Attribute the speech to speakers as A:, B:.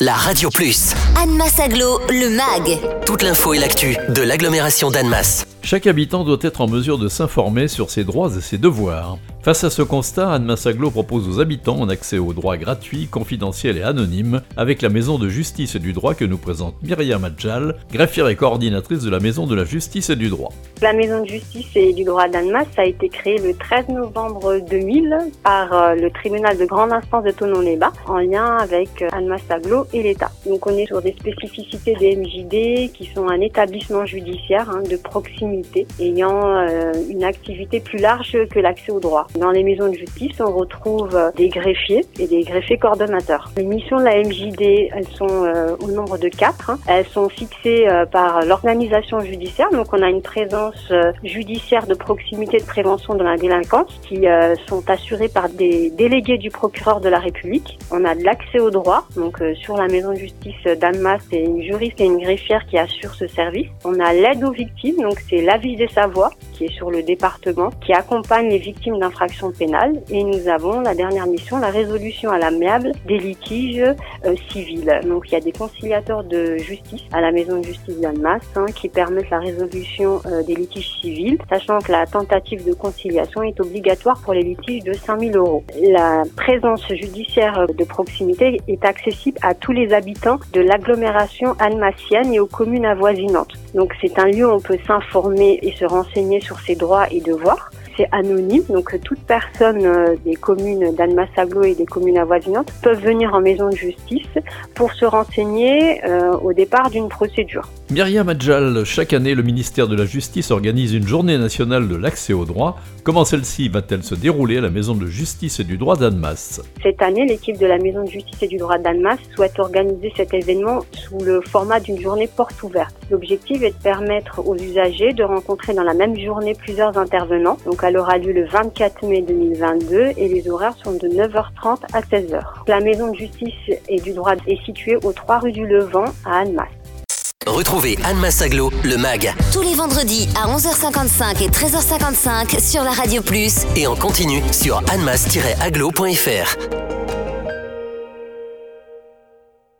A: la Radio Plus.
B: Annemasse Aglo, le MAG.
A: Toute l'info et l'actu de l'agglomération d'Annemasse.
C: Chaque habitant doit être en mesure de s'informer sur ses droits et ses devoirs. Face à ce constat, Anne Massaglo propose aux habitants un accès aux droits gratuits, confidentiels et anonymes avec la Maison de justice et du droit que nous présente Myriam Adjal, greffière et coordinatrice de la Maison de la justice et du droit.
D: La Maison de justice et du droit d'Annemasse a été créée le 13 novembre 2000 par euh, le tribunal de grande instance de Tonon-les-Bas en lien avec euh, Anne Massaglo et l'État. Donc on est sur des spécificités des MJD qui sont un établissement judiciaire hein, de proximité ayant euh, une activité plus large que l'accès au droit. Dans les maisons de justice, on retrouve des greffiers et des greffiers coordonnateurs. Les missions de la MJD, elles sont euh, au nombre de quatre. Hein. Elles sont fixées euh, par l'organisation judiciaire. Donc on a une présence judiciaire de proximité de prévention de la délinquance qui sont assurées par des délégués du procureur de la République. On a de l'accès au droit. Donc sur la maison de justice d'Annemasse, c'est une juriste et une greffière qui assurent ce service. On a l'aide aux victimes. Donc c'est l'avis des Savoie, qui est sur le département, qui accompagne les victimes d'infractions pénales. Et nous avons la dernière mission, la résolution à l'amiable des litiges euh, civils. Donc il y a des conciliateurs de justice à la maison de justice d'Almas hein, qui permettent la résolution euh, des litiges civils, sachant que la tentative de conciliation est obligatoire pour les litiges de 5000 euros. La présence judiciaire de proximité est accessible à tous les habitants de l'agglomération almacienne et aux communes avoisinantes. Donc c'est un lieu où on peut s'informer et se renseigner sur ses droits et devoirs. C'est anonyme, donc toute personne euh, des communes d'Annemasse-Aglo et des communes avoisinantes peuvent venir en maison de justice pour se renseigner euh, au départ d'une procédure.
C: Myriam Adjal, chaque année, le ministère de la Justice organise une journée nationale de l'accès au droit. Comment celle-ci va-t-elle se dérouler à la Maison de Justice et du droit d'Annemasse?
D: Cette année, l'équipe de la Maison de Justice et du droit d'Annemasse souhaite organiser cet événement sous le format d'une journée porte ouverte. L'objectif est de permettre aux usagers de rencontrer dans la même journée plusieurs intervenants. Donc elle aura lieu le 24 mai 2022 et les horaires sont de 9h30 à 16h. La Maison de Justice et du droit est située aux 3 rue du Levant à Annemasse.
A: Retrouvez Anne Massaglo, le MAG.
B: Tous les vendredis à 11h55 et 13h55 sur la Radio Plus.
A: Et en continu sur annemass-aglo.fr.